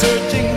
Searching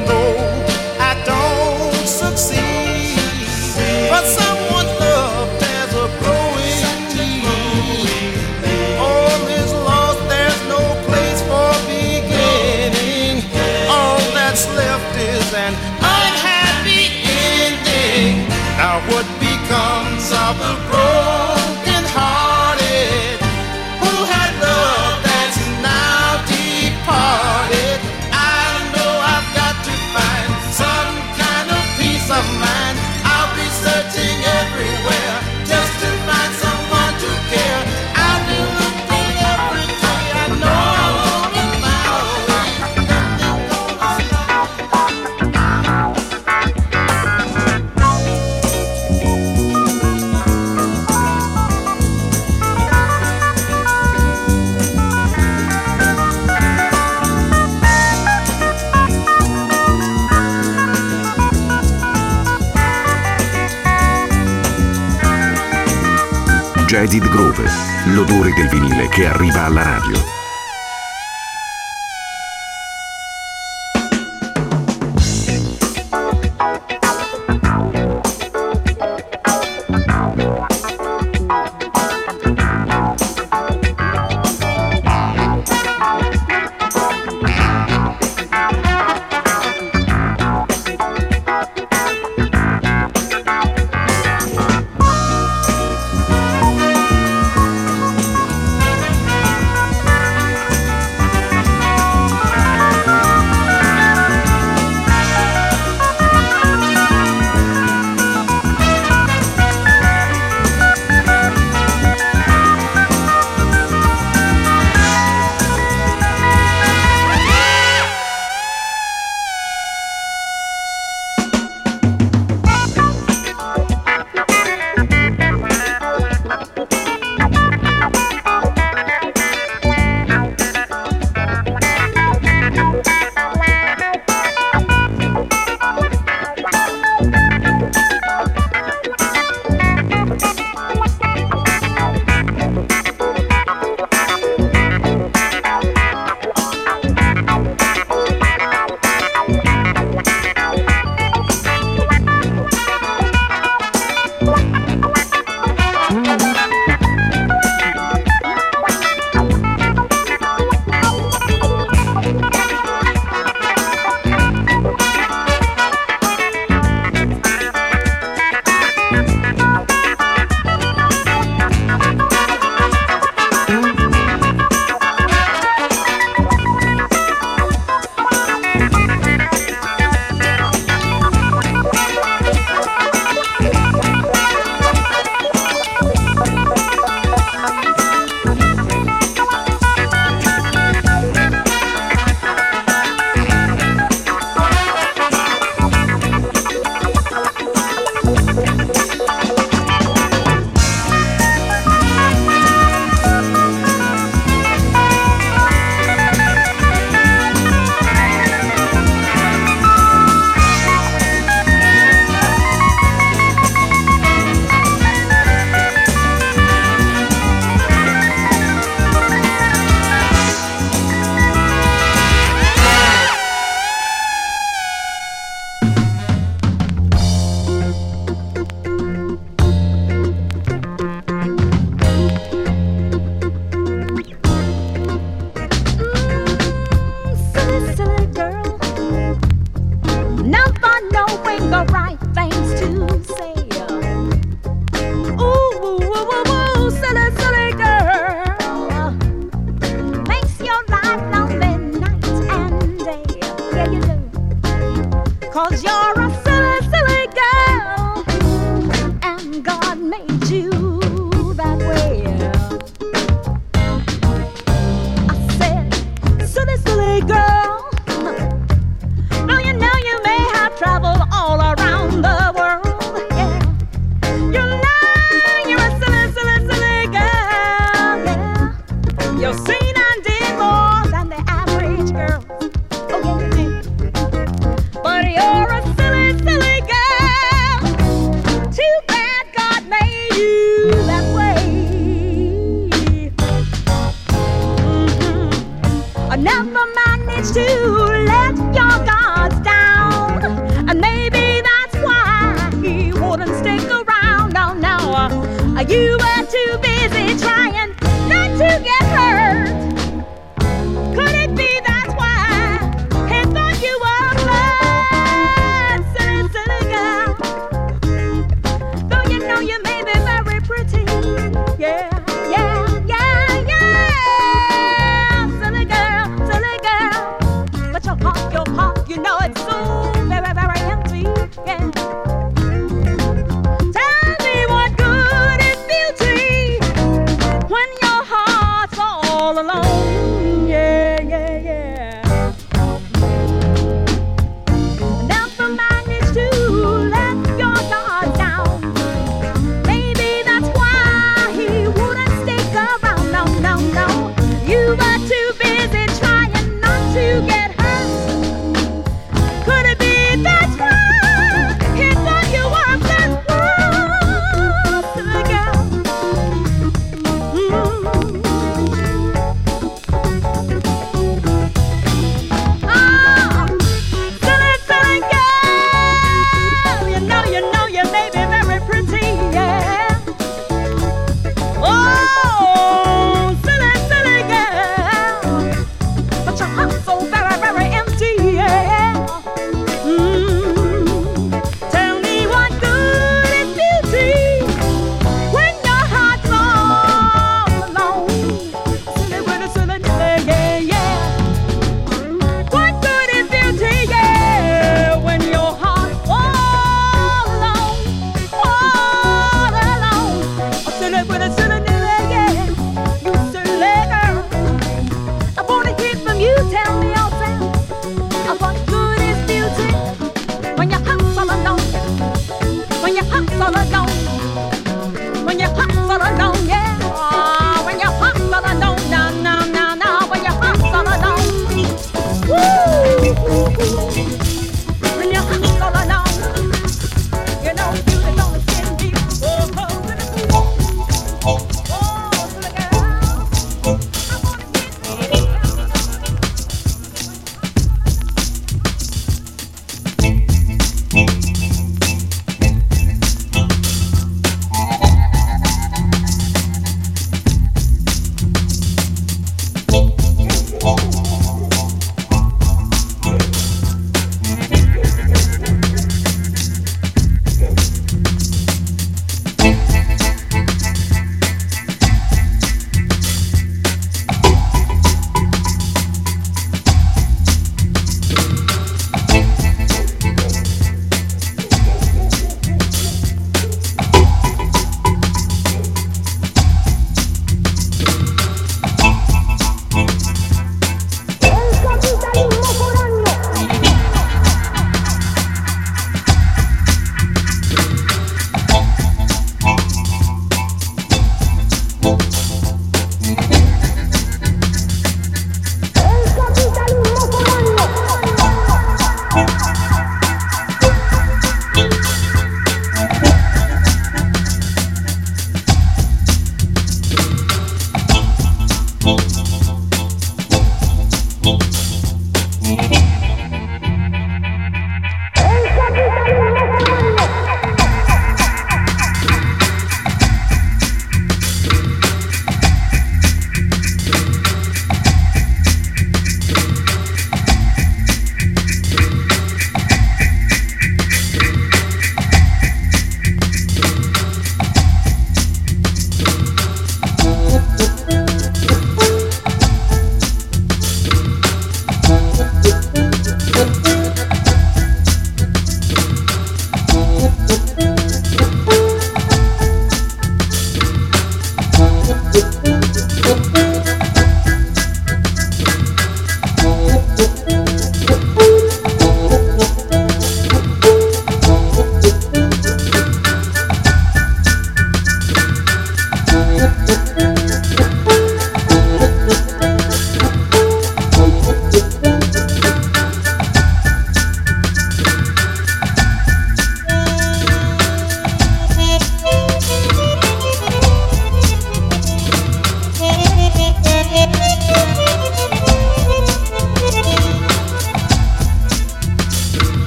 So all alone. When you pop.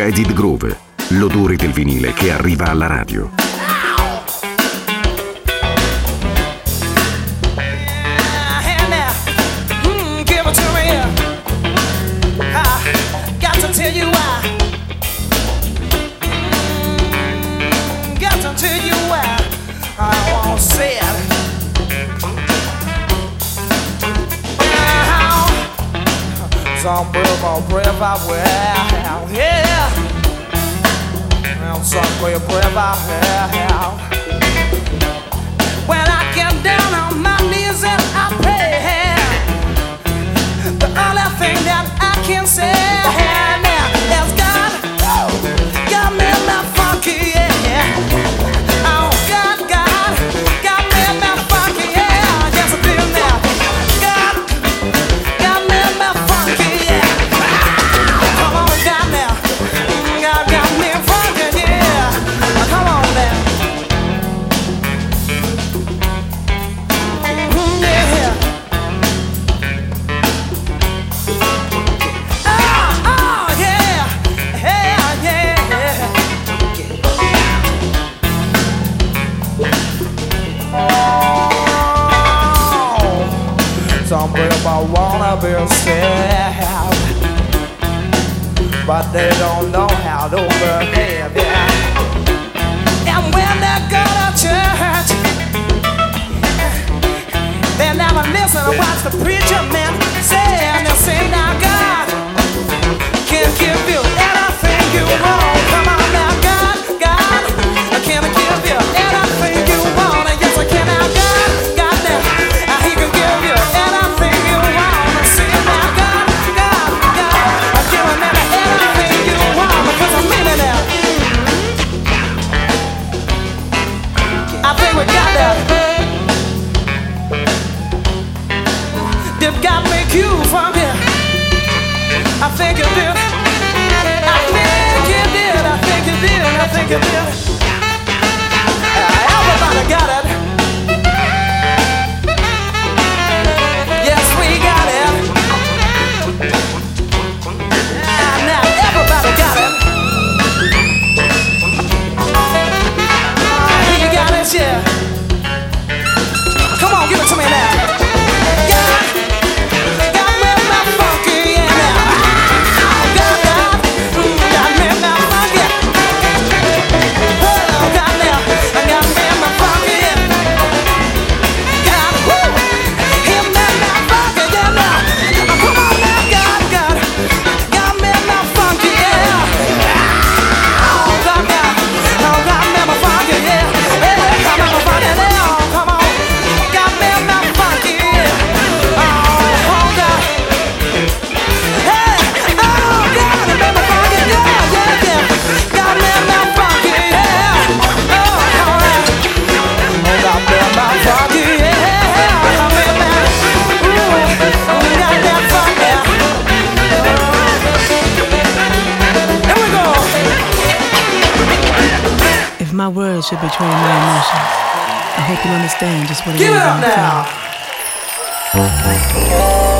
produce Edith Groove, l'odore del vinile che arriva alla radio. Some brave, brave I will. for your brother. relationship between my emotions. I hope you understand just what it Get is. Get up now.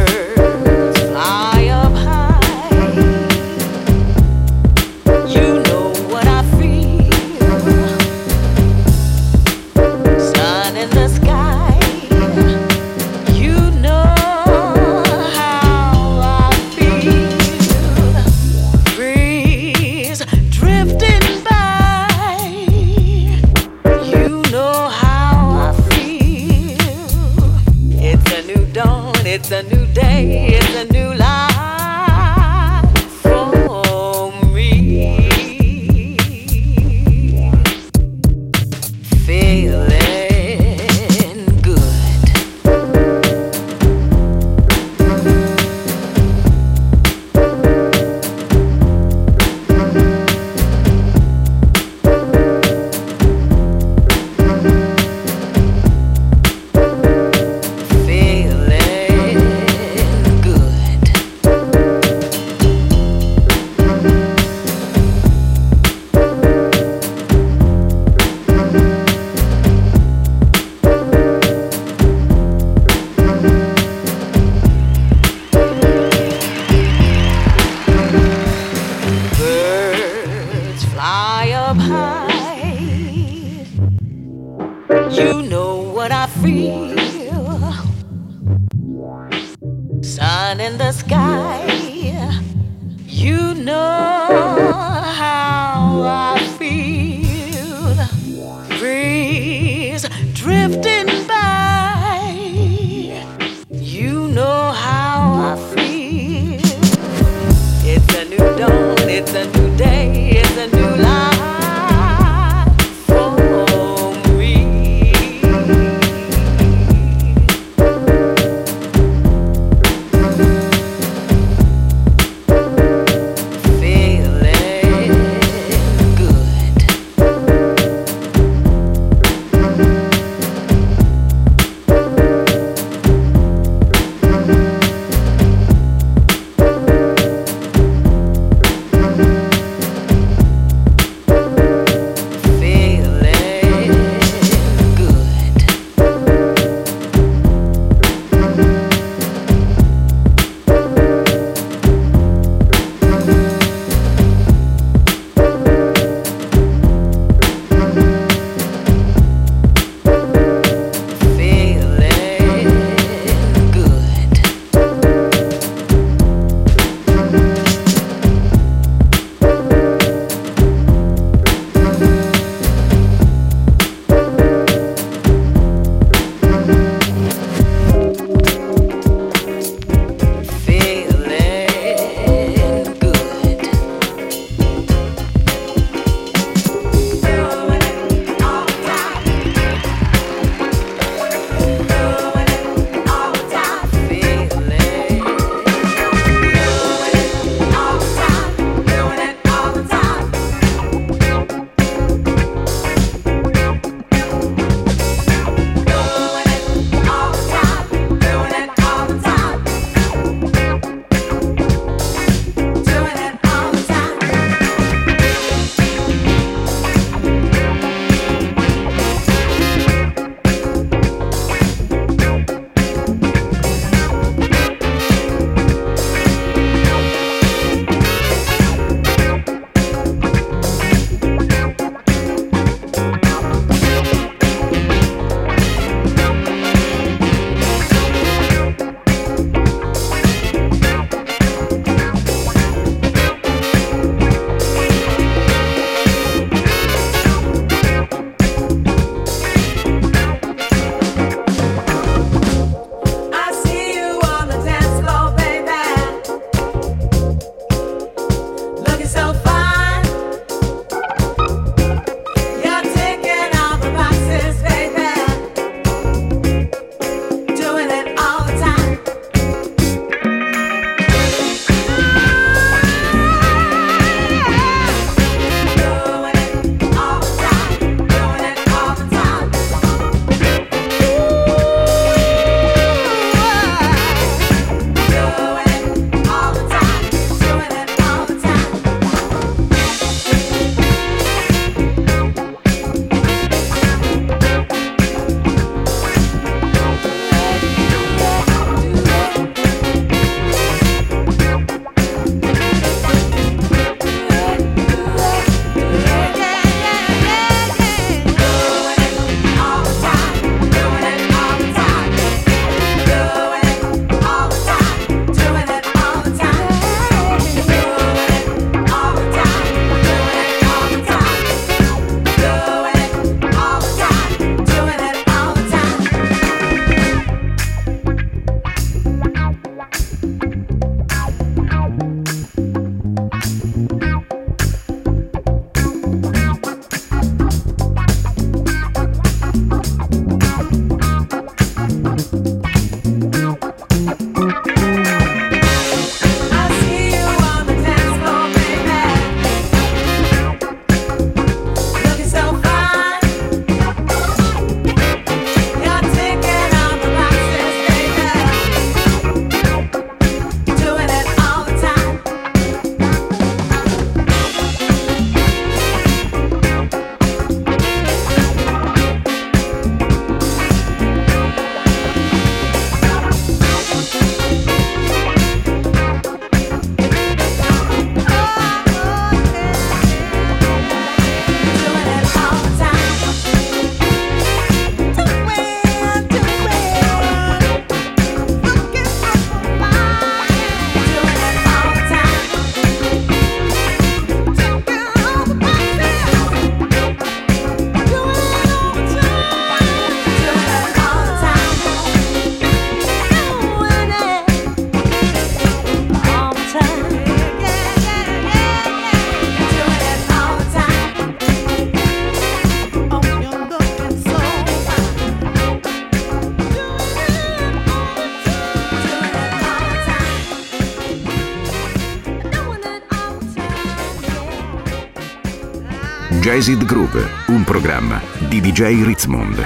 Jazzid Groove, un programma di DJ Ritzmond.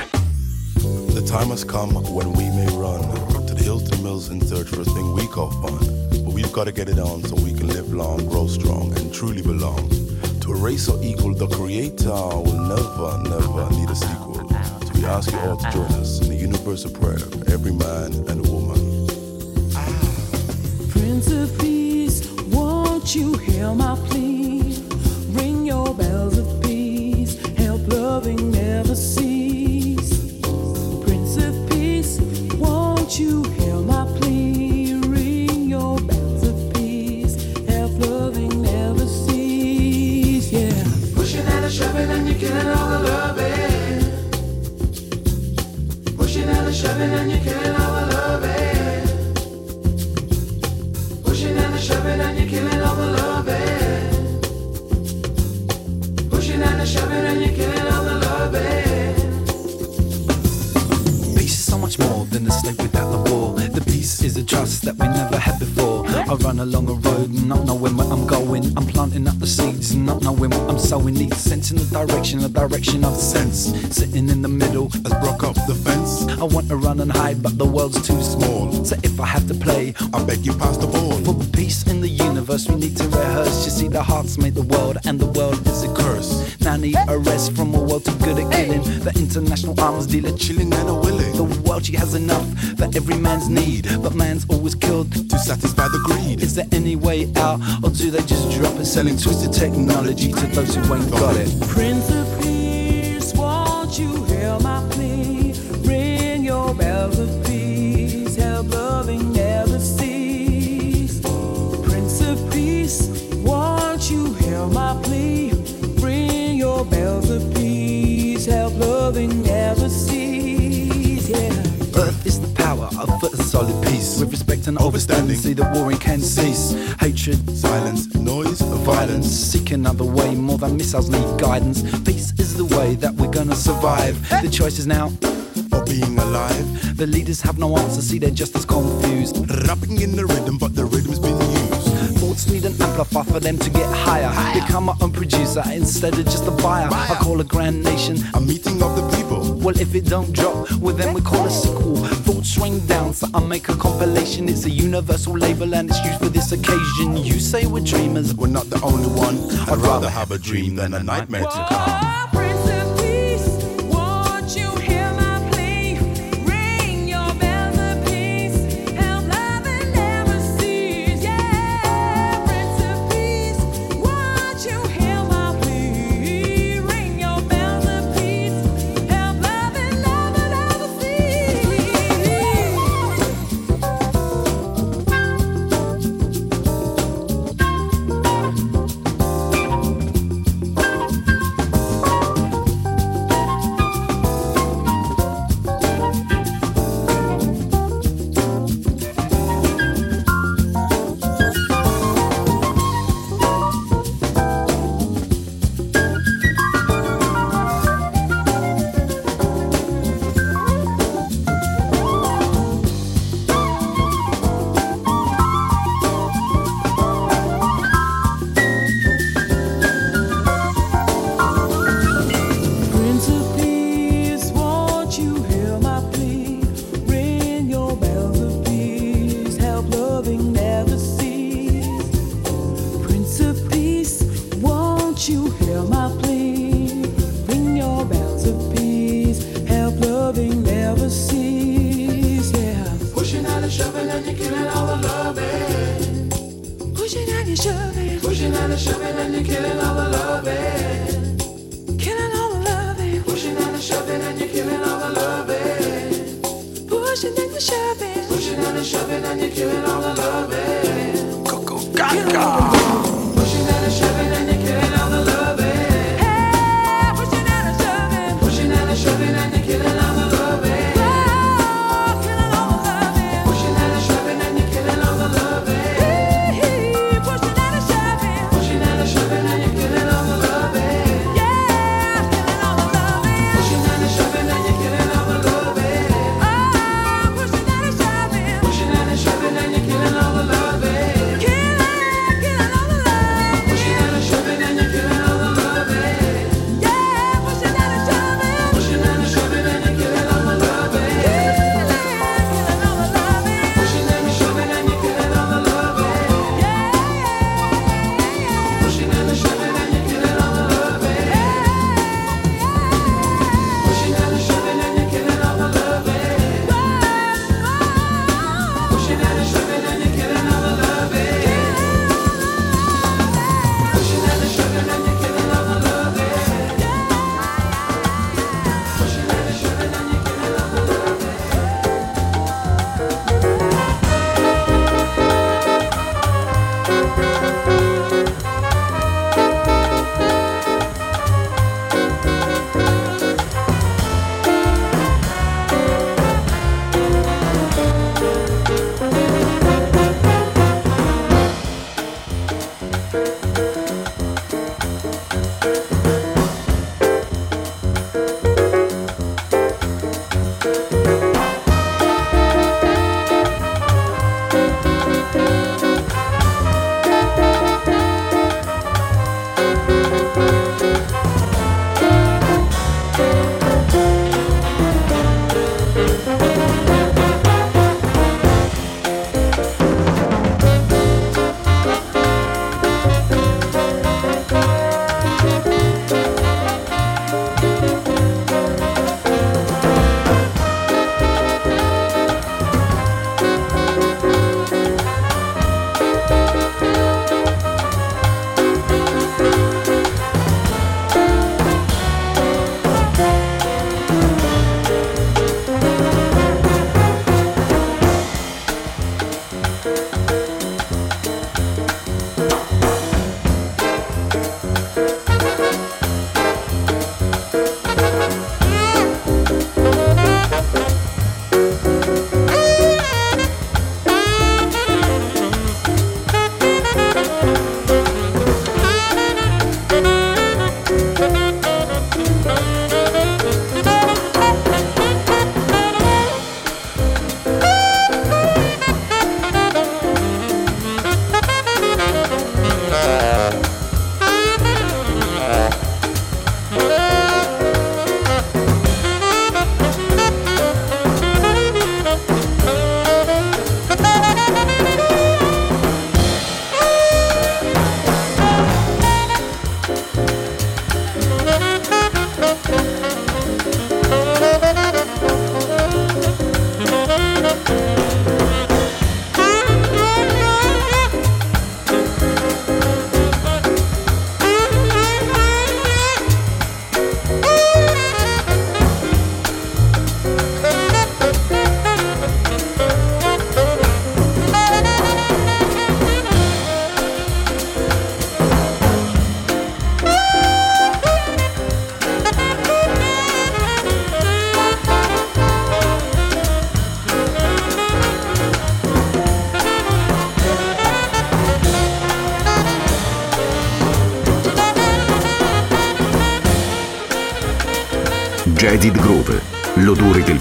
The time has come when we may run to the Hilton Mills in search for a thing we call fun. But we've got to get it on so we can live long, grow strong, and truly belong. To a race so equal, the creator will never, never need a sequel. So we ask you all to join us in the universal prayer for every man and woman. Prince of Peace, won't you hear my plea? Shoving and you're killing trust that we never had before. I run along a road, not knowing where I'm going. I'm planting up the seeds, not knowing what I'm sowing. Need sense in the direction, the direction of sense. Sitting in the middle, Let's broke up the fence. I want to run and hide, but the world's too small. So if I have to play, I beg you pass the ball. for peace in the universe, we need to rehearse. You see, the hearts made the world, and the world is a curse. Now need a rest from a world too good at killing. The international arms dealer Chilling and a willing the world she has enough for every man's need, but man's always killed. to satisfy the greed. Is there any way out, or do they just drop it, selling twisted technology to those who ain't got it? Prince respect and overstanding. See that warring can cease, hatred, Silence, noise, violence. Seek another way, more than missiles need guidance. Peace is the way that we're gonna survive. The choice is now. For being alive. The leaders have no answer, see they're just as confused. Rapping in the rhythm, but the rhythm's been. Thoughts need an amplifier for them to get higher. Become my own producer instead of just a buyer. I call a grand nation. A meeting of the people. Well, if it don't drop, well then we call a sequel. Thoughts rain down, so I make a compilation. It's a universal label and it's used for this occasion. You say we're dreamers, We're not the only one. I'd rather have a dream than a nightmare to come.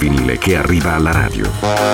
Vinile che arriva alla radio.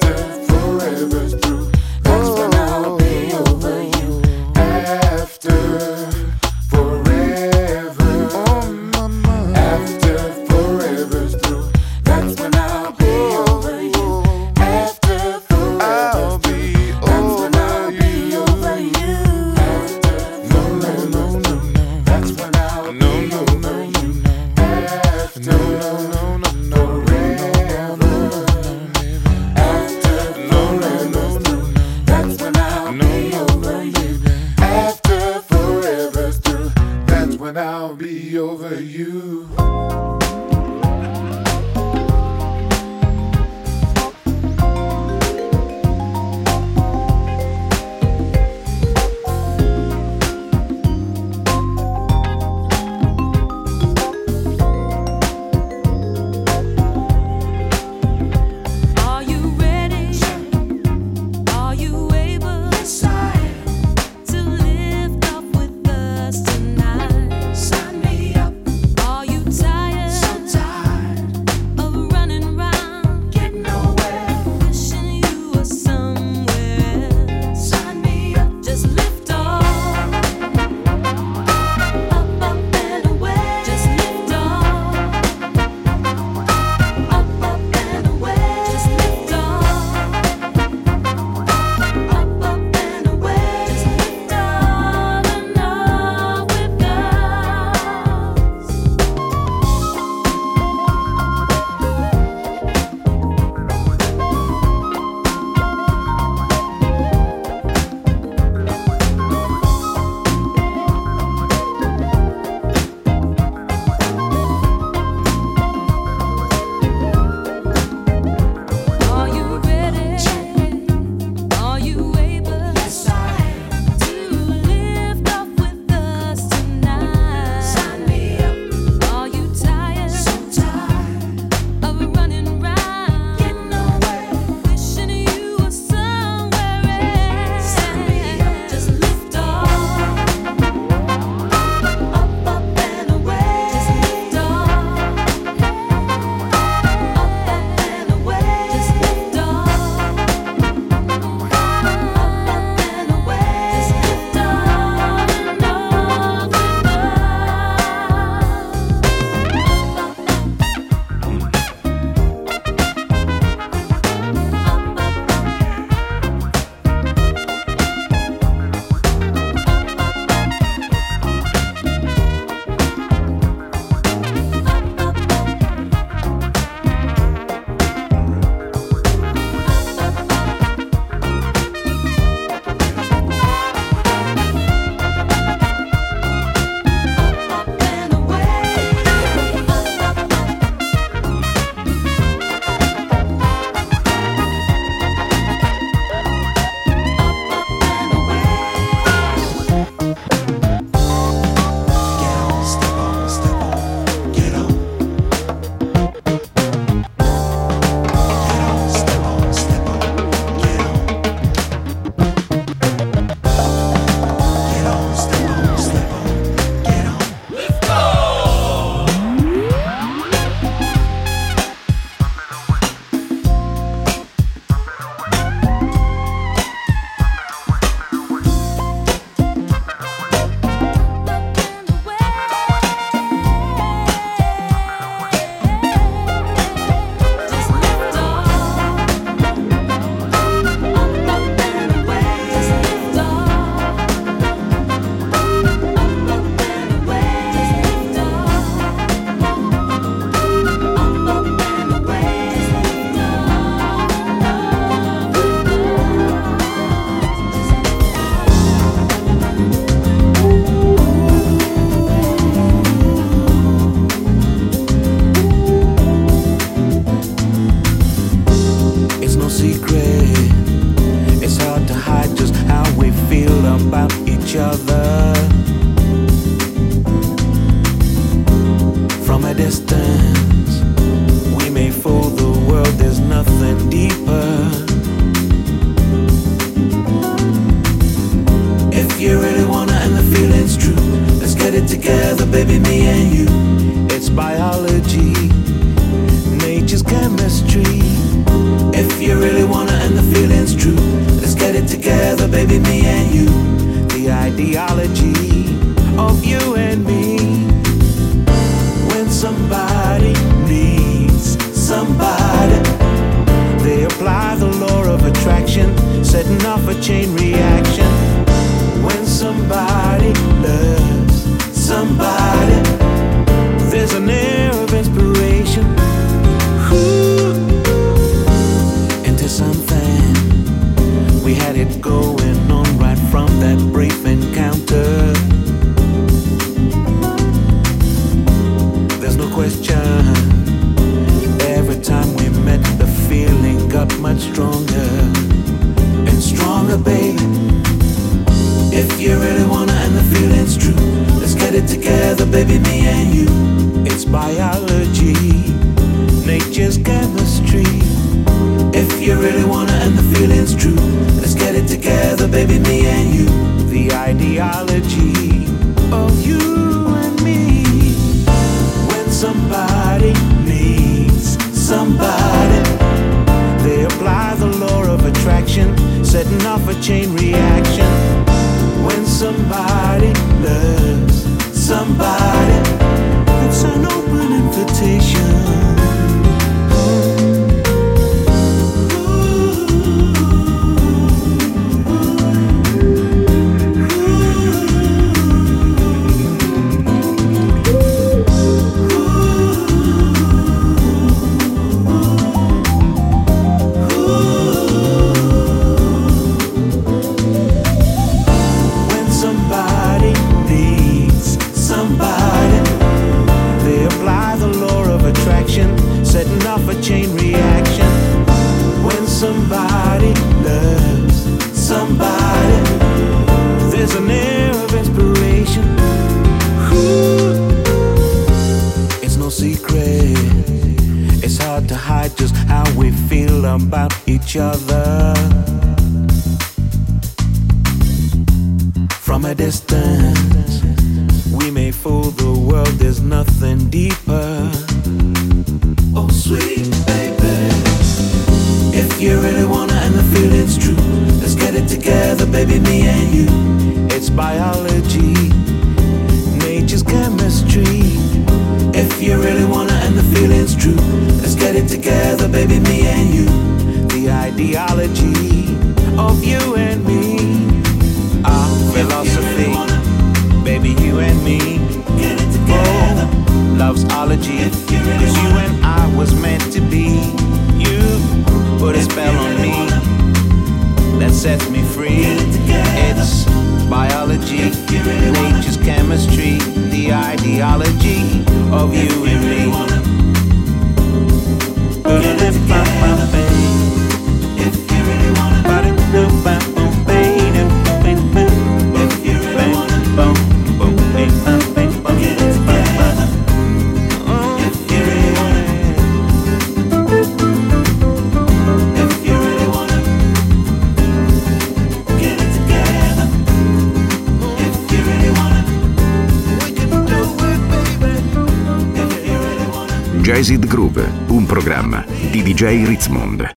Jazzid